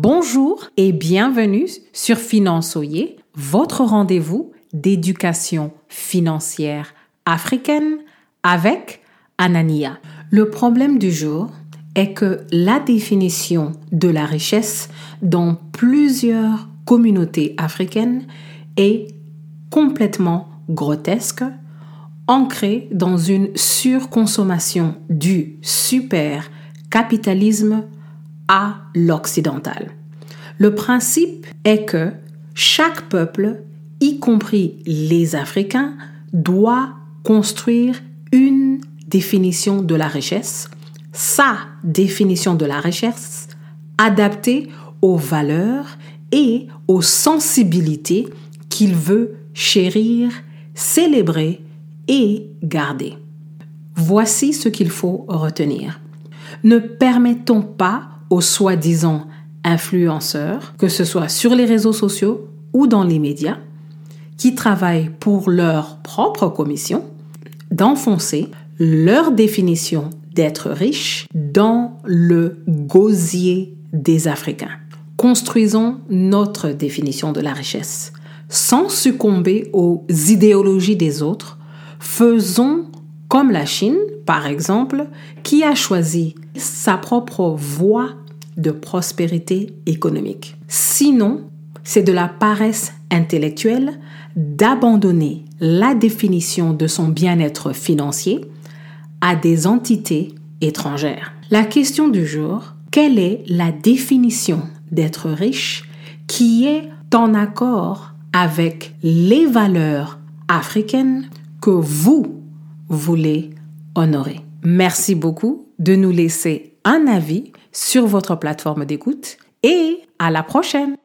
Bonjour et bienvenue sur Finançoyer, votre rendez-vous d'éducation financière africaine avec Anania. Le problème du jour est que la définition de la richesse dans plusieurs communautés africaines est complètement grotesque, ancrée dans une surconsommation du super capitalisme à l'occidental. Le principe est que chaque peuple, y compris les Africains, doit construire une définition de la richesse, sa définition de la richesse, adaptée aux valeurs et aux sensibilités qu'il veut chérir, célébrer et garder. Voici ce qu'il faut retenir. Ne permettons pas aux soi-disant influenceurs, que ce soit sur les réseaux sociaux ou dans les médias, qui travaillent pour leur propre commission, d'enfoncer leur définition d'être riche dans le gosier des Africains. Construisons notre définition de la richesse. Sans succomber aux idéologies des autres, faisons comme la Chine, par exemple, qui a choisi sa propre voie de prospérité économique. Sinon, c'est de la paresse intellectuelle d'abandonner la définition de son bien-être financier à des entités étrangères. La question du jour, quelle est la définition d'être riche qui est en accord avec les valeurs africaines que vous voulez honorer. Merci beaucoup de nous laisser un avis sur votre plateforme d'écoute et à la prochaine.